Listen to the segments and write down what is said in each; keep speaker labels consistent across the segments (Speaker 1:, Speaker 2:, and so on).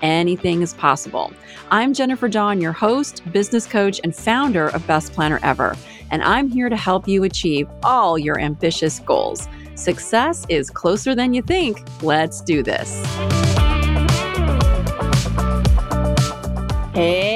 Speaker 1: anything is possible. I'm Jennifer Dawn, your host, business coach, and founder of Best Planner Ever, and I'm here to help you achieve all your ambitious goals. Success is closer than you think. Let's do this. Hey,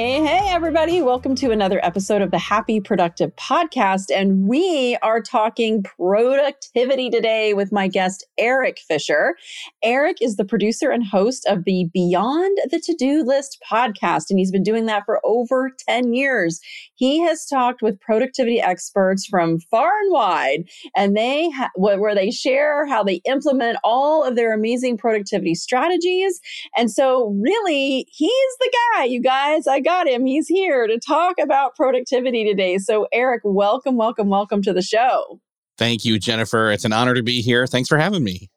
Speaker 1: everybody. Welcome to another episode of the Happy Productive Podcast. And we are talking productivity today with my guest, Erik Fisher. Erik is the producer and host of the Beyond the To Do List podcast, and he's been doing that for over 10 years. He has talked with productivity experts from far and wide, and they ha- where they share how they implement all of their amazing productivity strategies. And so, really, he's the guy, you guys guys, I got him. He's here to talk about productivity today. So, Erik, welcome, welcome, welcome to the show.
Speaker 2: Thank you, Jennifer. It's an honor to be here. Thanks for having me.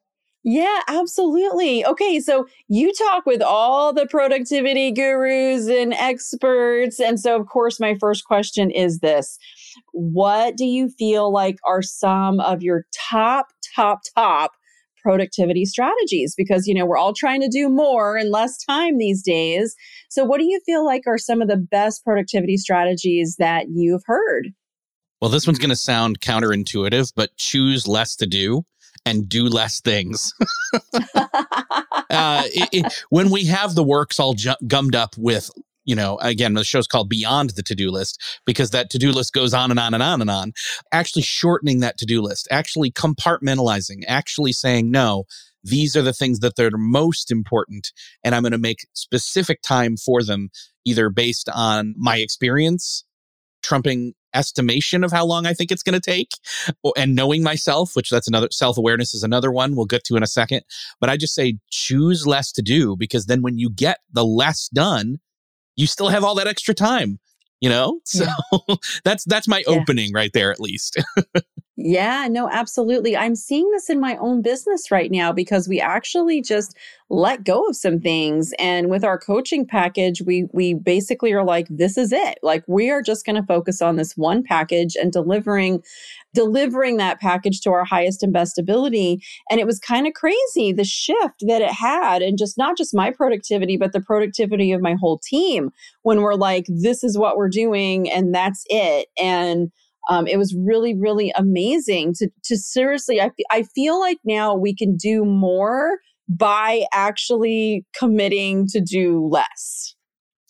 Speaker 1: Yeah, absolutely. Okay, so you talk with all the productivity gurus and experts. And so, of course, my first question is this What do you feel like are some of your top, top, top productivity strategies because you know we're all trying to do more in less time these days so what do you feel like are some of the best productivity strategies that you've heard
Speaker 2: well this one's going to sound counterintuitive but choose less to do and do less things. uh, it, it, when we have the works all ju- gummed up with you know, again, the show's called Beyond the To Do List because that to do list goes on and on and on and on. Actually, shortening that to do list, actually compartmentalizing, actually saying, no, these are the things that are most important. And I'm going to make specific time for them, either based on my experience, trumping estimation of how long I think it's going to take and knowing myself, which that's another self awareness is another one we'll get to in a second. But I just say choose less to do because then when you get the less done, you still have all that extra time you know so yeah. that's that's my yeah. opening right there at least
Speaker 1: yeah no absolutely i'm seeing this in my own business right now because we actually just let go of some things and with our coaching package we we basically are like this is it like we are just going to focus on this one package and delivering delivering that package to our highest and best ability. And it was kind of crazy the shift that it had, and just not just my productivity, but the productivity of my whole team when we're like, this is what we're doing, and that's it. And um, it was really, really amazing to, to seriously, I, I feel like now we can do more by actually committing to do less.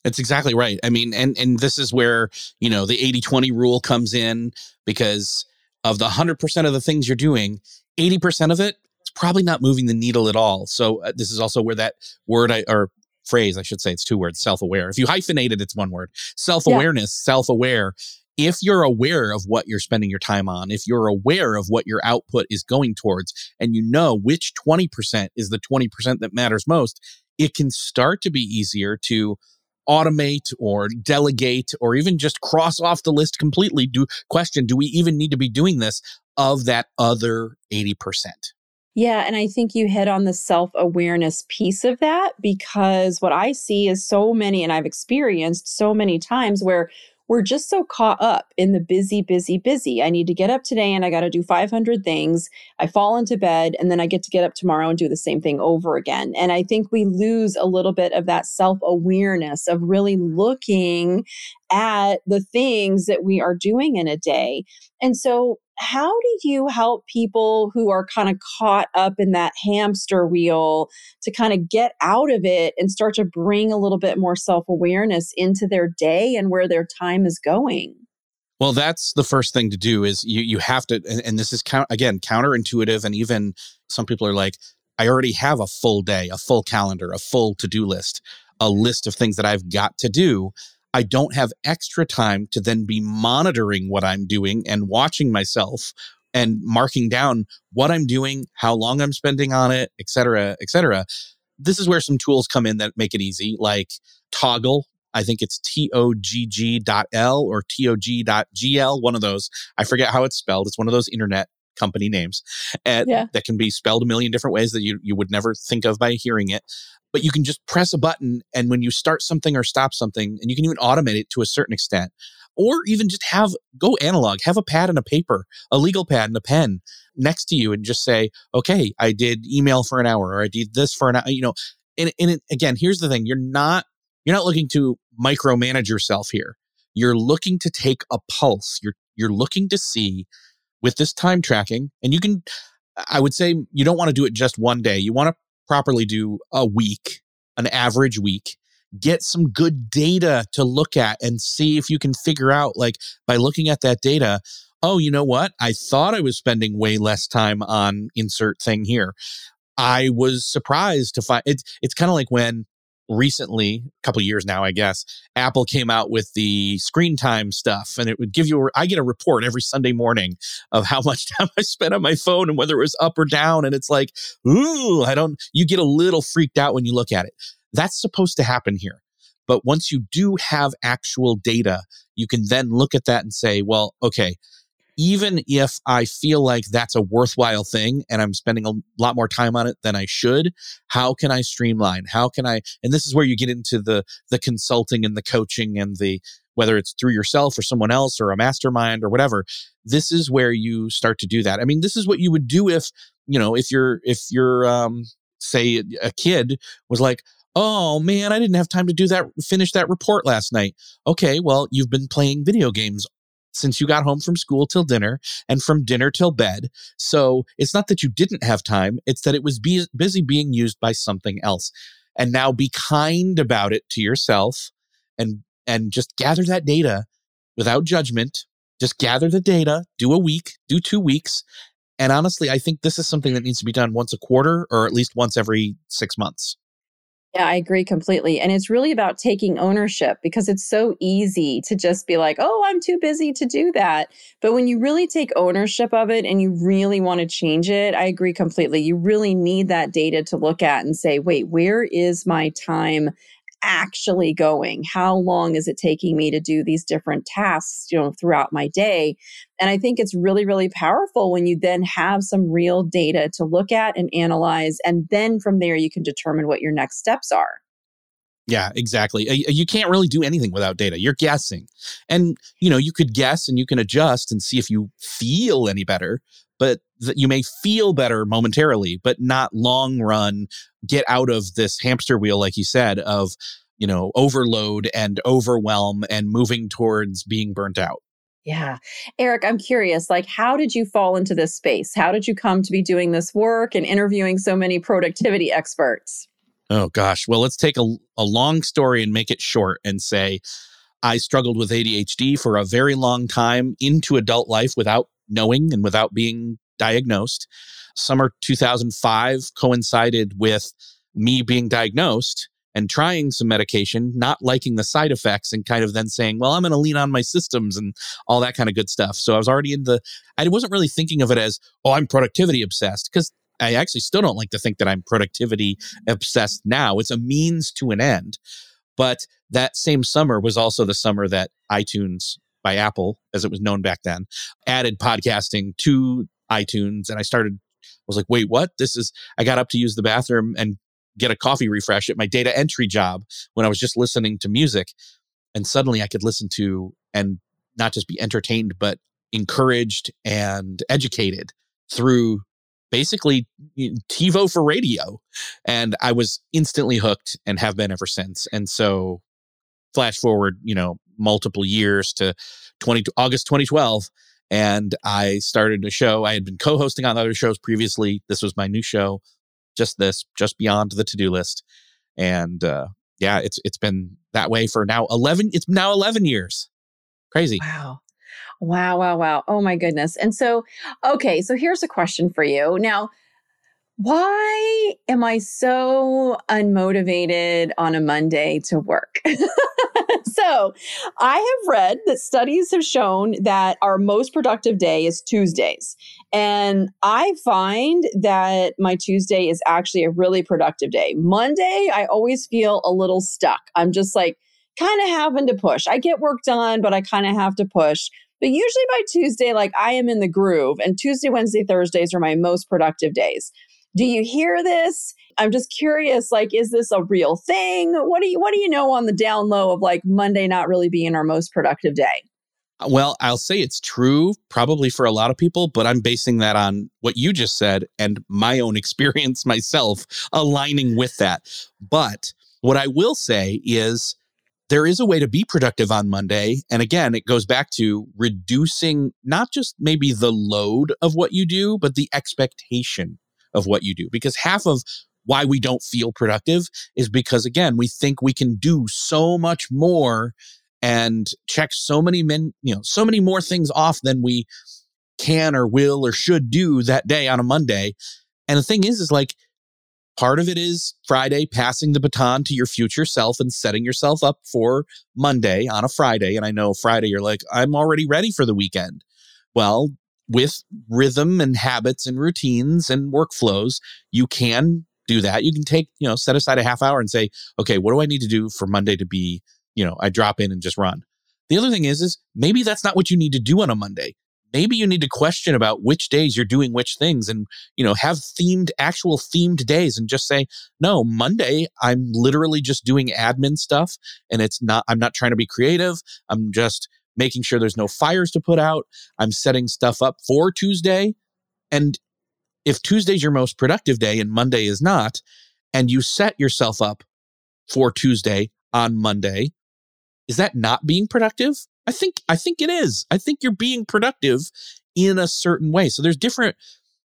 Speaker 2: That's exactly right. I mean, and and this is where, you know, the 80-20 rule comes in because of the 100% of the things you're doing, 80% of it is probably not moving the needle at all. So uh, this is also where that word I, or phrase, I should say it's two words, self-aware. If you hyphenate it, it's one word. Self-awareness, yeah. self-aware. If you're aware of what you're spending your time on, if you're aware of what your output is going towards, and you know which 20% is the 20% that matters most, it can start to be easier to automate or delegate or even just cross off the list completely. Do question do we even need to be doing this of that other 80%
Speaker 1: yeah, and I think you hit on the self awareness piece of that because what I see is so many, and I've experienced so many times where we're just so caught up in the busy, busy, busy. I need to get up today and I got to do 500 things. I fall into bed and then I get to get up tomorrow and do the same thing over again. And I think we lose a little bit of that self awareness of really looking at the things that we are doing in a day. And so how do you help people who are kind of caught up in that hamster wheel to kind of get out of it and start to bring a little bit more self awareness into their day and where their time is going?
Speaker 2: Well, that's the first thing to do is you you have to and, and this is count again counterintuitive and even some people are like I already have a full day, a full calendar, a full to-do list, a list of things that I've got to do. I don't have extra time to then be monitoring what I'm doing and watching myself and marking down what I'm doing, how long I'm spending on it, et cetera, et cetera. This is where some tools come in that make it easy, like Toggl. I think it's togg.l or tog.gl, one of those. I forget how it's spelled. It's one of those internet company names and yeah. that can be spelled a million different ways that you, you would never think of by hearing it. But you can just press a button, and when you start something or stop something, and you can even automate it to a certain extent, or even just have go analog, have a pad and a paper, a legal pad and a pen next to you, and just say, okay, I did email for an hour, or I did this for an hour, you know. And, and it, again, here's the thing: you're not you're not looking to micromanage yourself here. You're looking to take a pulse. You're you're looking to see with this time tracking, and you can, I would say, you don't want to do it just one day. You want to properly do a week, an average week, get some good data to look at and see if you can figure out, like, by looking at that data, oh, you know what? I thought I was spending way less time on insert thing here. I was surprised to find it's it's kind of like when recently, a couple years now, I guess, Apple came out with the screen time stuff and it would give you, I get a report every Sunday morning of how much time I spent on my phone and whether it was up or down. And it's like, ooh, I don't, you get a little freaked out when you look at it. That's supposed to happen here. But once you do have actual data, you can then look at that and say, well, okay, even if I feel like that's a worthwhile thing and I'm spending a lot more time on it than I should, how can I streamline? How can I, and this is where you get into the, the consulting and the coaching and the, whether it's through yourself or someone else or a mastermind or whatever, this is where you start to do that. I mean, this is what you would do if, you know, if you're, if you're, um, say a kid was like, Oh man, I didn't have time to do that, finish that report last night. Okay, well, you've been playing video games since you got home from school till dinner and from dinner till bed. So it's not that you didn't have time, it's that it was be- busy being used by something else. And now be kind about it to yourself and and just gather that data without judgment. Just gather the data, do a week, do 2 weeks. And honestly, I think this is something that needs to be done once a quarter or at least once every 6 months.
Speaker 1: Yeah, I agree completely. And it's really about taking ownership because it's so easy to just be like, oh, I'm too busy to do that. But when you really take ownership of it and you really want to change it, I agree completely. You really need that data to look at and say, wait, where is my time actually going? How long is it taking me to do these different tasks, you know, throughout my day? And I think it's really, really powerful when you then have some real data to look at and analyze. And then from there, you can determine what your next steps are.
Speaker 2: Yeah, exactly. You can't really do anything without data. You're guessing. And, you know, you could guess and you can adjust and see if you feel any better, but that you may feel better momentarily, but not long run get out of this hamster wheel, like you said, of, you know, overload and overwhelm and moving towards being burnt out.
Speaker 1: Yeah. Erik, I'm curious, like, how did you fall into this space? How did you come to be doing this work and interviewing so many productivity experts?
Speaker 2: Oh, gosh. Well, let's take a, a long story and make it short and say I struggled with ADHD for a very long time into adult life without knowing and without being diagnosed. Summer 2005 coincided with me being diagnosed and trying some medication, not liking the side effects, and kind of then saying, well, I'm going to lean on my systems and all that kind of good stuff. So I was already in the, I wasn't really thinking of it as, oh, I'm productivity obsessed because I actually still don't like to think that I'm productivity obsessed now. It's a means to an end. But that same summer was also the summer that iTunes by Apple, as it was known back then, added podcasting to iTunes. And I started, I was like, wait, what? This is, I got up to use the bathroom and get a coffee refresh at my data entry job when I was just listening to music. And suddenly I could listen to and not just be entertained, but encouraged and educated through basically TiVo for radio. And I was instantly hooked and have been ever since. And so flash forward, you know, multiple years to 20 August 2012 and I started a show. I had been co-hosting on other shows previously. This was my new show, just this, just beyond the to-do list. And uh yeah, it's it's been that way for now 11 it's now 11 years. Crazy.
Speaker 1: Wow. Wow, wow, wow. Oh my goodness. And so, okay, so here's a question for you. Now, why am I so unmotivated on a Monday to work? so, I have read that studies have shown that our most productive day is Tuesdays. And I find that my Tuesday is actually a really productive day. Monday, I always feel a little stuck. I'm just like, kind of having to push. I get work done, but I kind of have to push. But usually by Tuesday, like I am in the groove, and Tuesday, Wednesday, Thursdays are my most productive days. Do you hear this? I'm just curious like is this a real thing? What do you what do you know on the down low of like Monday not really being our most productive day?
Speaker 2: Uh, well, I'll say it's true probably for a lot of people, but I'm basing that on what you just said and my own experience myself aligning with that. But what I will say is there is a way to be productive on Monday. And again, it goes back to reducing not just maybe the load of what you do, but the expectation of what you do. Because half of why we don't feel productive is because, again, we think we can do so much more and check so many men, you know, so many more things off than we can or will or should do that day on a Monday. And the thing is, is like part of it is Friday passing the baton to your future self and setting yourself up for Monday on a Friday. And I know Friday, you're like, I'm already ready for the weekend. Well, with rhythm and habits and routines and workflows, you can do that. You can take, you know, set aside a half hour and say, okay, what do I need to do for Monday to be you know, I drop in and just run. The other thing is, is maybe that's not what you need to do on a Monday. Maybe you need to question about which days you're doing which things and, you know, have themed, actual themed days and just say, no, Monday, I'm literally just doing admin stuff and it's not, I'm not trying to be creative. I'm just making sure there's no fires to put out. I'm setting stuff up for Tuesday. And if Tuesday's your most productive day and Monday is not, and you set yourself up for Tuesday on Monday, is that not being productive? I think I think it is. I think you're being productive in a certain way. So there's different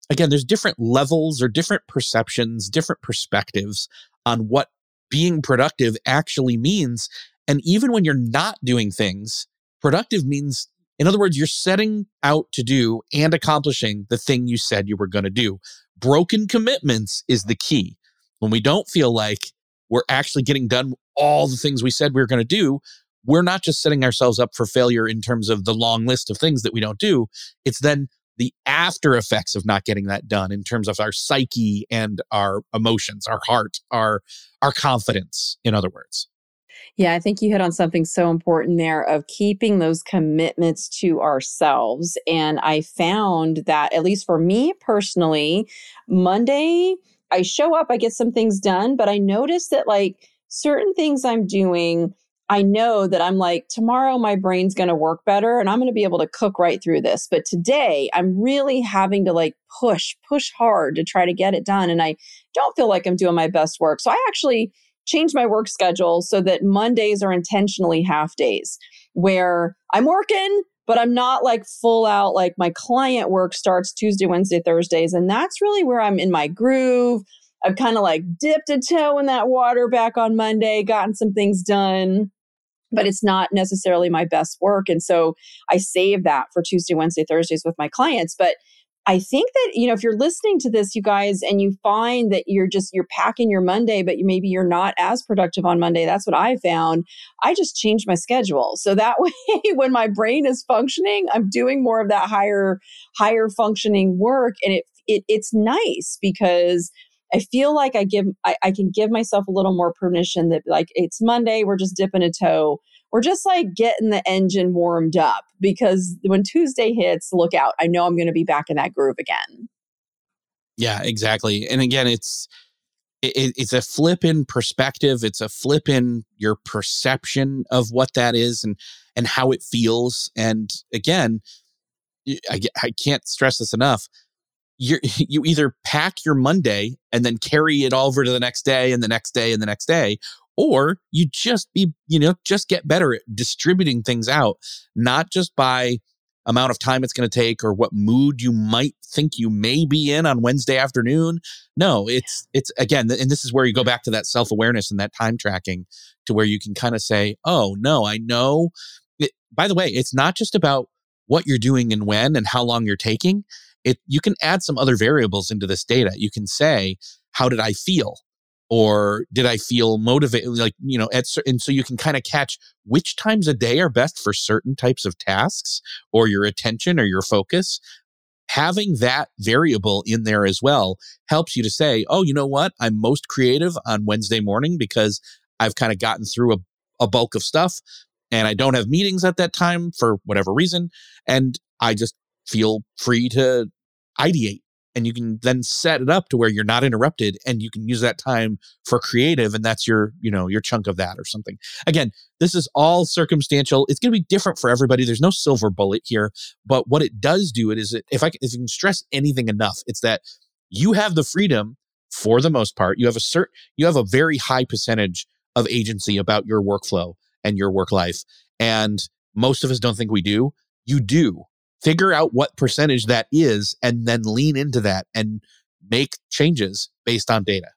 Speaker 2: again, there's different levels or different perceptions, different perspectives on what being productive actually means. And even when you're not doing things, productive means in other words, you're setting out to do and accomplishing the thing you said you were going to do. Broken commitments is the key. When we don't feel like we're actually getting done all the things we said we were going to do, we're not just setting ourselves up for failure in terms of the long list of things that we don't do. It's then the after effects of not getting that done in terms of our psyche and our emotions, our heart, our our confidence, in other words.
Speaker 1: Yeah, I think you hit on something so important there of keeping those commitments to ourselves. And I found that, at least for me personally, Monday, I show up, I get some things done, but I notice that like certain things I'm doing, I know that I'm like, tomorrow my brain's going to work better and I'm going to be able to cook right through this. But today I'm really having to like push, push hard to try to get it done. And I don't feel like I'm doing my best work. So I actually changed my work schedule so that Mondays are intentionally half days where I'm working, but I'm not like full out, like my client work starts Tuesday, Wednesday, Thursdays. And that's really where I'm in my groove. I've kind of like dipped a toe in that water back on Monday, gotten some things done but it's not necessarily my best work. And so I save that for Tuesday, Wednesday, Thursdays with my clients. But I think that, you know, if you're listening to this, you guys, and you find that you're just, you're packing your Monday, but you, maybe you're not as productive on Monday. That's what I found. I just changed my schedule. So that way, when my brain is functioning, I'm doing more of that higher, higher functioning work. And it, it it's nice because I feel like I give I, I can give myself a little more permission that like it's Monday, we're just dipping a toe. We're just like getting the engine warmed up because when Tuesday hits, look out. I know I'm going to be back in that groove again.
Speaker 2: Yeah, exactly. And again, it's it, it's a flip in perspective. It's a flip in your perception of what that is and and how it feels. And again, I, I can't stress this enough you you either pack your Monday and then carry it all over to the next day and the next day and the next day, or you just be, you know, just get better at distributing things out, not just by amount of time it's going to take or what mood you might think you may be in on Wednesday afternoon. No, it's it's again and this is where you go mm-hmm. back to that self-awareness and that time tracking to where you can kind of say, "Oh, no, I know." It, by the way, it's not just about what you're doing and when and how long you're taking it you can add some other variables into this data. You can say, how did I feel? Or did I feel motivated? Like, you know, at, and so you can kind of catch which times a day are best for certain types of tasks or your attention or your focus. Having that variable in there as well helps you to say, oh, you know what? I'm most creative on Wednesday morning because I've kind of gotten through a, a bulk of stuff and I don't have meetings at that time for whatever reason. And I just feel free to ideate and you can then set it up to where you're not interrupted and you can use that time for creative and that's your you know your chunk of that or something again this is all circumstantial it's going to be different for everybody there's no silver bullet here but what it does do it is it, if i if you can stress anything enough it's that you have the freedom for the most part you have a cert you have a very high percentage of agency about your workflow and your work life and most of us don't think we do you do figure out what percentage that is and then lean into that and make changes based on data.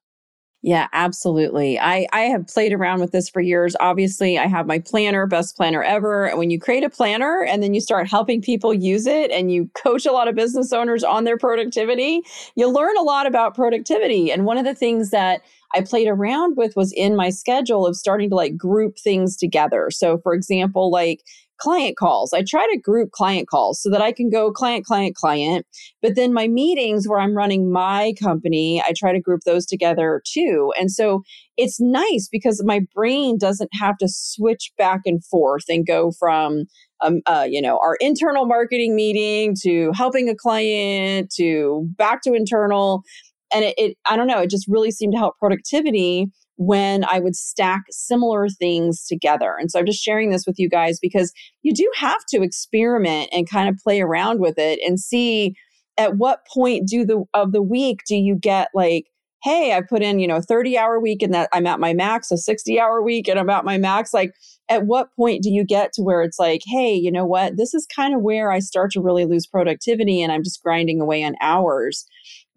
Speaker 1: Yeah, absolutely. I I have played around with this for years. Obviously, I have my planner, best planner ever. And when you create a planner and then you start helping people use it and you coach a lot of business owners on their productivity, you learn a lot about productivity. And one of the things that I played around with was in my schedule of starting to like group things together. So, for example, like client calls. I try to group client calls so that I can go client, client, client. But then my meetings where I'm running my company, I try to group those together too. And so it's nice because my brain doesn't have to switch back and forth and go from um, uh, you know, our internal marketing meeting to helping a client to back to internal. And it, it, I don't know, it just really seemed to help productivity when I would stack similar things together. And so I'm just sharing this with you guys because you do have to experiment and kind of play around with it and see at what point do the of the week do you get like hey i put in you know 30 hour week and that i'm at my max a 60 hour week and i'm at my max. Like at what point do you get to where it's like hey you know what? This is kind of where i start to really lose productivity and i'm just grinding away on hours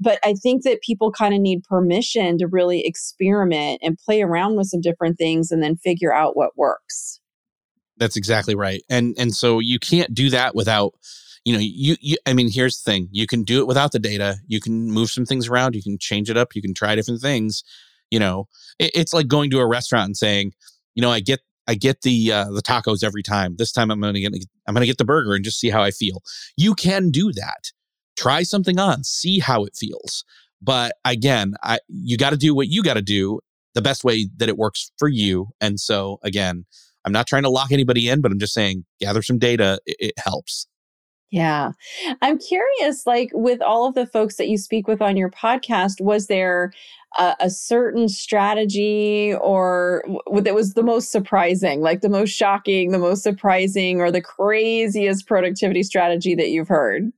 Speaker 1: but I think that people kind of need permission to really experiment and play around with some different things and then figure out what works.
Speaker 2: That's exactly right. And and so you can't do that without you know, you, you I mean, here's the thing. You can do it without the data. You can move some things around, you can change it up, you can try different things. You know, it, it's like going to a restaurant and saying, you know, I get I get the uh, the tacos every time. This time I'm to get I'm to get the burger and just see how I feel. You can do that try something on, see how it feels. But again, I, you got to do what you got to do the best way that it works for you. And so, again, I'm not trying to lock anybody in, but I'm just saying gather some data. It, it helps.
Speaker 1: Yeah. I'm curious, like with all of the folks that you speak with on your podcast, was there a, a certain strategy or w- that was the most surprising, like the most shocking, the most surprising, or the craziest productivity strategy that you've heard?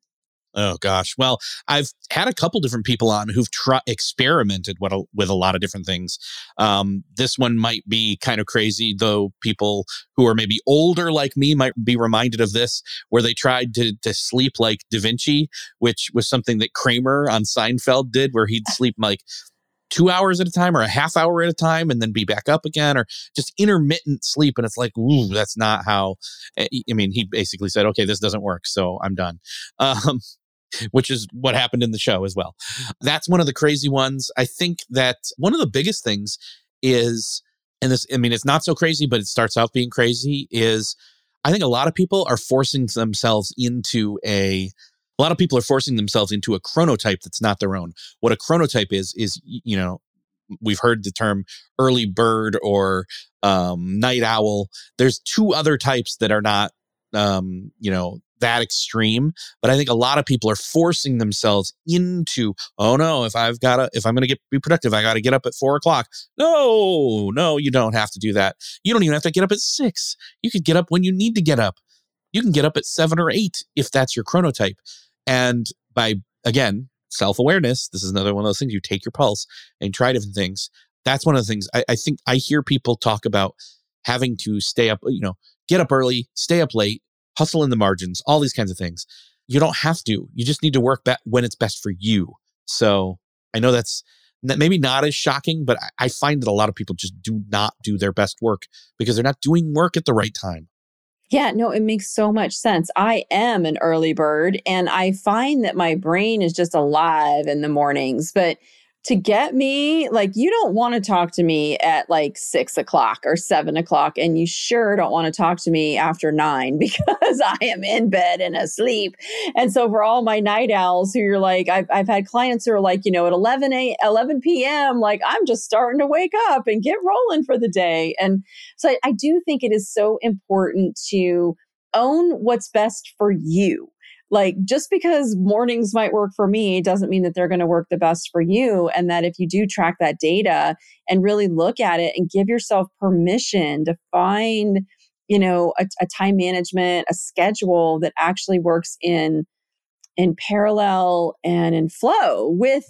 Speaker 2: Oh gosh. Well, I've had a couple different people on who've tr- experimented with a, with a lot of different things. Um, this one might be kind of crazy, though. People who are maybe older like me might be reminded of this, where they tried to to sleep like Da Vinci, which was something that Kramer on Seinfeld did, where he'd sleep like two hours at a time or a half hour at a time and then be back up again or just intermittent sleep. And it's like, ooh, that's not how. Eh, I mean, he basically said, okay, this doesn't work. So I'm done. Um, which is what happened in the show as well. That's one of the crazy ones. I think that one of the biggest things is, and this, I mean, it's not so crazy, but it starts out being crazy, is I think a lot of people are forcing themselves into a, a lot of people are forcing themselves into a chronotype that's not their own. What a chronotype is, is, you know, we've heard the term early bird or um, night owl. There's two other types that are not, um, you know, that extreme but i think a lot of people are forcing themselves into oh no if i've got to if i'm going to get be productive i got to get up at four o'clock. No no you don't have to do that. You don't even have to get up at six. You could get up when you need to get up. You can get up at seven or eight if that's your chronotype. And by again self-awareness this is another one of those things you take your pulse and try different things. That's one of the things I, I think i hear people talk about having to stay up you know get up early stay up late hustle in the margins, all these kinds of things. You don't have to. You just need to work be- when it's best for you. So I know that's maybe not as shocking, but I find that a lot of people just do not do their best work because they're not doing work at the right time.
Speaker 1: Yeah, no, it makes so much sense. I am an early bird and I find that my brain is just alive in the mornings, but to get me, like, you don't want to talk to me at like six o'clock or seven o'clock. And you sure don't want to talk to me after nine because I am in bed and asleep. And so, for all my night owls who you're like, I've, I've had clients who are like, you know, at 11, a, 11 p.m., like, I'm just starting to wake up and get rolling for the day. And so, I, I do think it is so important to own what's best for you like just because mornings might work for me doesn't mean that they're going to work the best for you and that if you do track that data and really look at it and give yourself permission to find you know a, a time management a schedule that actually works in in parallel and in flow with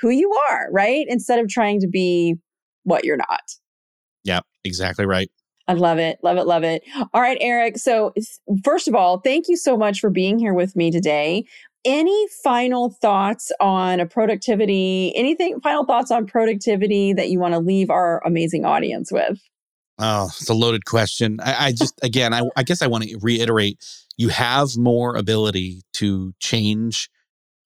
Speaker 1: who you are right? Instead of trying to be what you're not.
Speaker 2: Yeah exactly right
Speaker 1: I love it. Love it. Love it. All right, Erik. So, first of all, thank you so much for being here with me today. Any final thoughts on a productivity, anything, final thoughts on productivity that you want to leave our amazing audience with?
Speaker 2: Oh, it's a loaded question. I, I just, again, I, I guess I want to reiterate you have more ability to change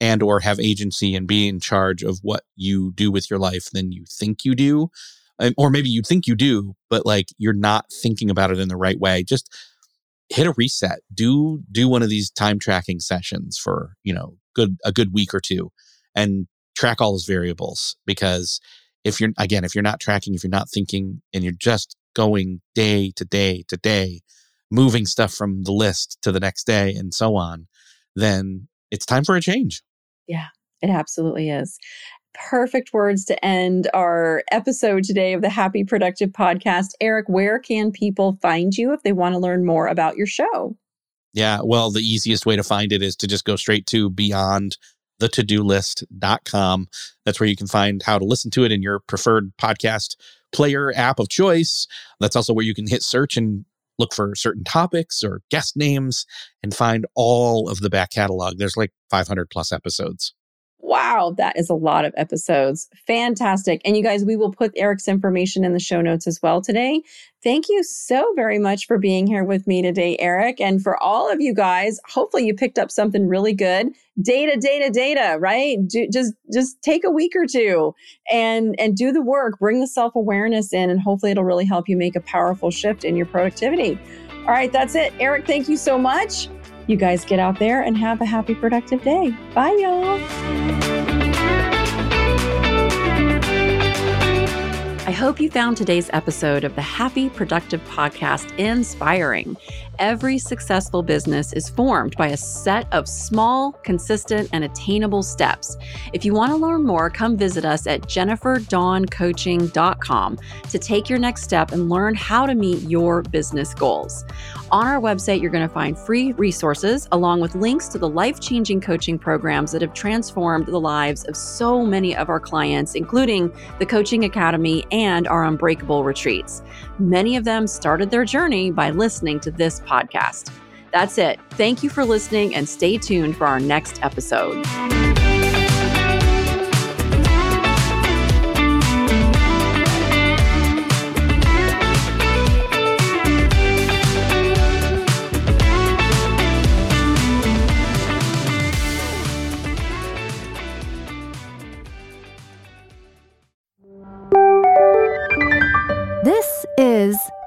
Speaker 2: and or have agency and be in charge of what you do with your life than you think you do Um, or maybe you think you do, but like you're not thinking about it in the right way. Just hit a reset. Do do one of these time tracking sessions for, you know, good a good week or two and track all those variables because if you're again, if you're not tracking, if you're not thinking and you're just going day to day to day, moving stuff from the list to the next day and so on, then it's time for a change.
Speaker 1: Yeah, it absolutely is perfect words to end our episode today of the Happy Productive Podcast. Erik, where can people find you if they want to learn more about your show?
Speaker 2: Yeah, well, the easiest way to find it is to just go straight to beyond the to-do list.com. That's where you can find how to listen to it in your preferred podcast player app of choice. That's also where you can hit search and look for certain topics or guest names and find all of the back catalog. There's like 500 plus episodes.
Speaker 1: Wow, that is a lot of episodes. Fantastic. And you guys, we will put Erik's information in the show notes as well today. Thank you so very much for being here with me today, Erik. And for all of you guys, hopefully you picked up something really good. Data, data, data, right? Do, just just take a week or two and and do the work, bring the self-awareness in and hopefully it'll really help you make a powerful shift in your productivity. All right, that's it. Erik, thank you so much. You guys get out there and have a happy, productive day. Bye, y'all. I hope you found today's episode of the Happy Productive Podcast inspiring. Every successful business is formed by a set of small, consistent, and attainable steps. If you want to learn more, come visit us at jenniferdawncoaching.com to take your next step and learn how to meet your business goals. On our website, you're going to find free resources along with links to the life changing coaching programs that have transformed the lives of so many of our clients, including the Coaching Academy and our Unbreakable retreats. Many of them started their journey by listening to this podcast. That's it. Thank you for listening and stay tuned for our next episode.